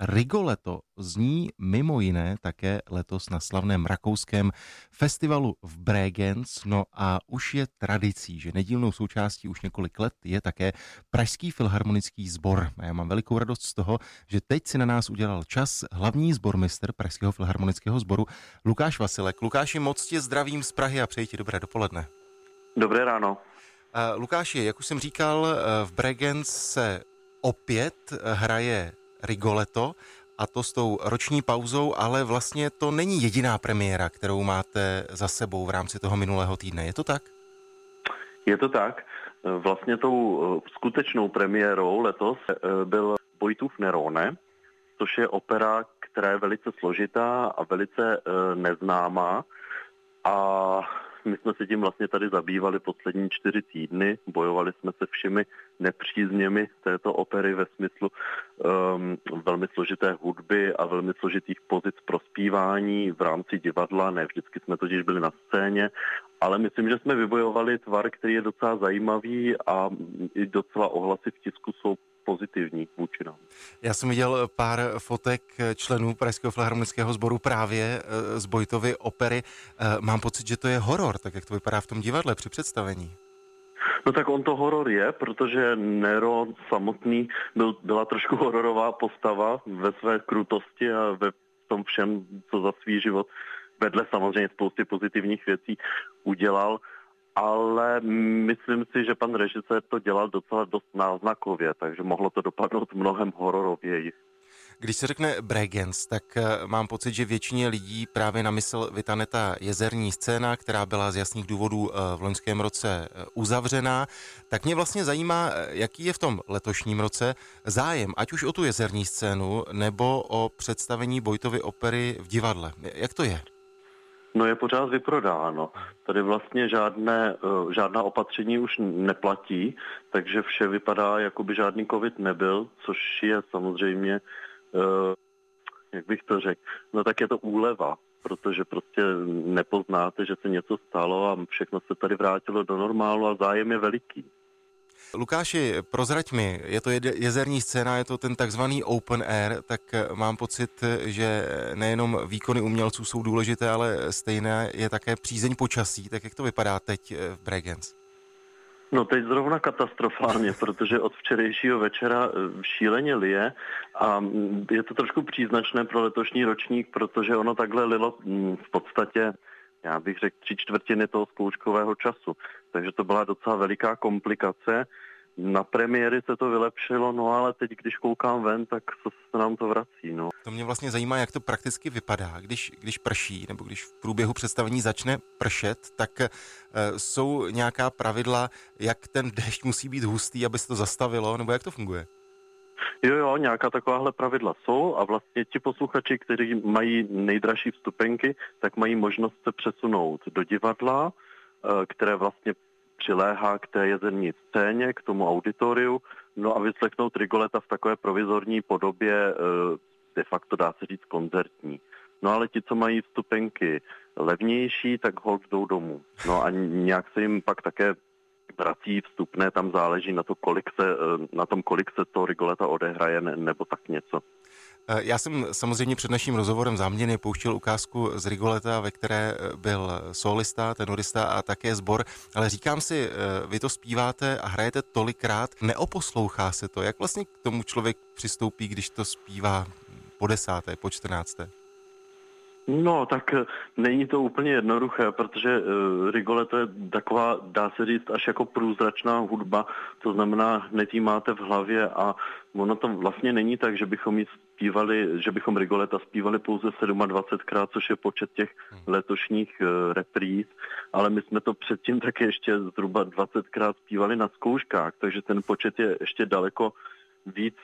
Rigoletto zní mimo jiné také letos na slavném rakouském festivalu v Bregenz. No a už je tradicí, že nedílnou součástí už několik let je také Pražský filharmonický sbor. A já mám velikou radost z toho, že teď si na nás udělal čas hlavní sbormistr Pražského filharmonického sboru Lukáš Vasilek. Lukáši, moc tě zdravím z Prahy a přeji ti dobré dopoledne. Dobré ráno. Lukáši, jak už jsem říkal, v Bregenz se opět hraje Rigoletto a to s tou roční pauzou, ale vlastně to není jediná premiéra, kterou máte za sebou v rámci toho minulého týdne. Je to tak? Je to tak. Vlastně tou eh, skutečnou premiérou letos eh, byl Bojtův Nerone, což je opera, která je velice složitá a velice eh, neznámá. A my jsme se tím vlastně tady zabývali poslední čtyři týdny, bojovali jsme se všemi nepřízněmi této opery ve smyslu um, velmi složité hudby a velmi složitých pozic pro zpívání v rámci divadla. Ne vždycky jsme totiž byli na scéně, ale myslím, že jsme vybojovali tvar, který je docela zajímavý a i docela ohlasy v tisku jsou pozitivní vůči nám. Já jsem viděl pár fotek členů Pražského filharmonického sboru právě eh, z Bojtovy opery. Eh, mám pocit, že to je horor, tak jak to vypadá v tom divadle při představení. No tak on to horor je, protože Nero samotný byl, byla trošku hororová postava ve své krutosti a ve tom všem, co za svý život vedle samozřejmě spousty pozitivních věcí udělal ale myslím si, že pan režisér to dělal docela dost náznakově, takže mohlo to dopadnout mnohem hororověji. Když se řekne Bregenz, tak eh, mám pocit, že většině lidí právě na mysl vytane ta jezerní scéna, která byla z jasných důvodů eh, v loňském roce eh, uzavřená. Tak mě vlastně zajímá, jaký je v tom letošním roce zájem, ať už o tu jezerní scénu, nebo o představení Bojtovy opery v divadle. Jak to je? No je pořád vyprodáno. Tady vlastně žádné, eh, žádná opatření už neplatí, takže vše vypadá, jako by žádný covid nebyl, což je samozřejmě, eh, jak bych to řekl, no tak je to úleva, protože prostě nepoznáte, že se něco stalo a všechno se tady vrátilo do normálu a zájem je veliký. Lukáši, prozrať mi, je to jezerní scéna, je to ten takzvaný open air, tak eh, mám pocit, že nejenom výkony umělců jsou důležité, ale stejné je také přízeň počasí. Tak jak to vypadá teď eh, v Bregenz? No teď zrovna katastrofálně, protože od včerejšího večera eh, šíleně lije a mm, je to trošku příznačné pro letošní ročník, protože ono takhle lilo mm, v podstatě já bych řekl, tři čtvrtiny toho zkouškového času. Takže to byla docela veliká komplikace. Na premiéry se to vylepšilo, no ale teď, když koukám ven, tak se nám to vrací. No. To mě vlastně zajímá, jak to prakticky vypadá, když, když prší, nebo když v průběhu představení začne pršet, tak e, jsou nějaká pravidla, jak ten déšť musí být hustý, aby se to zastavilo, nebo jak to funguje? Jo, jo, nějaká takováhle pravidla jsou a vlastně ti posluchači, kteří mají nejdražší vstupenky, tak mají možnost se přesunout do divadla, eh, které vlastně přiléhá k té jezerní scéně, k tomu auditoriu, no a vyslechnout Rigoleta v takové provizorní podobě, eh, de facto dá se říct koncertní. No ale ti, co mají vstupenky levnější, tak hold jdou domů. No a nějak se jim pak také vrací vstupné, tam záleží na, to, kolik se, eh, na tom, kolik se to Rigoleta odehraje, nebo tak něco. Eh, já jsem samozřejmě před naším rozhovorem záměrně pouštěl ukázku z Rigoleta, ve které eh, byl solista, tenorista a také sbor, ale říkám si, vy to zpíváte a hrajete tolikrát, neoposlouchá se to. Jak vlastně k tomu člověk přistoupí, když to zpívá po desáté, po čtrnácté? No, tak eh, není to úplně jednoduché, protože uh, Rigoletto je taková, dá se říct, až jako průzračná hudba, to znamená, hned jí máte v hlavě a ono to vlastně není tak, že bychom jí zpívali, že bychom Rigoleta zpívali pouze 27krát, což je počet těch hmm. letošních uh, repríz, ale my jsme to předtím také ještě zhruba 20krát zpívali na zkouškách, takže ten počet je ještě daleko víc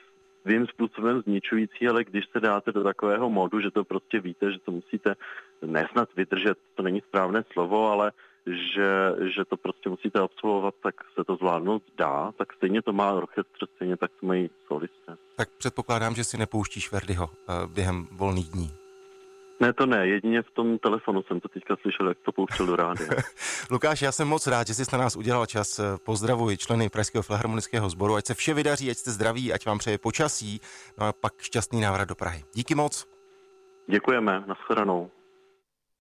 svým způsobem zničující, ale když se dáte do takového modu, že to prostě víte, že to musíte nesnad vydržet, to není správné slovo, ale že, že to prostě musíte absolvovat, tak se to zvládnout dá, tak stejně to má orchestr, stejně tak to mají solisté. Tak předpokládám, že si nepouštíš Verdiho uh, během volných dní. Ne, to ne, jedině v tom telefonu jsem to teďka slyšel, jak to pouštěl do rádia. Lukáš, já jsem moc rád, že jsi na nás udělal čas. Pozdravuji členy Pražského filharmonického sboru, ať se vše vydaří, ať jste zdraví, ať vám přeje počasí, no a pak šťastný návrat do Prahy. Díky moc. Děkujeme, nashledanou.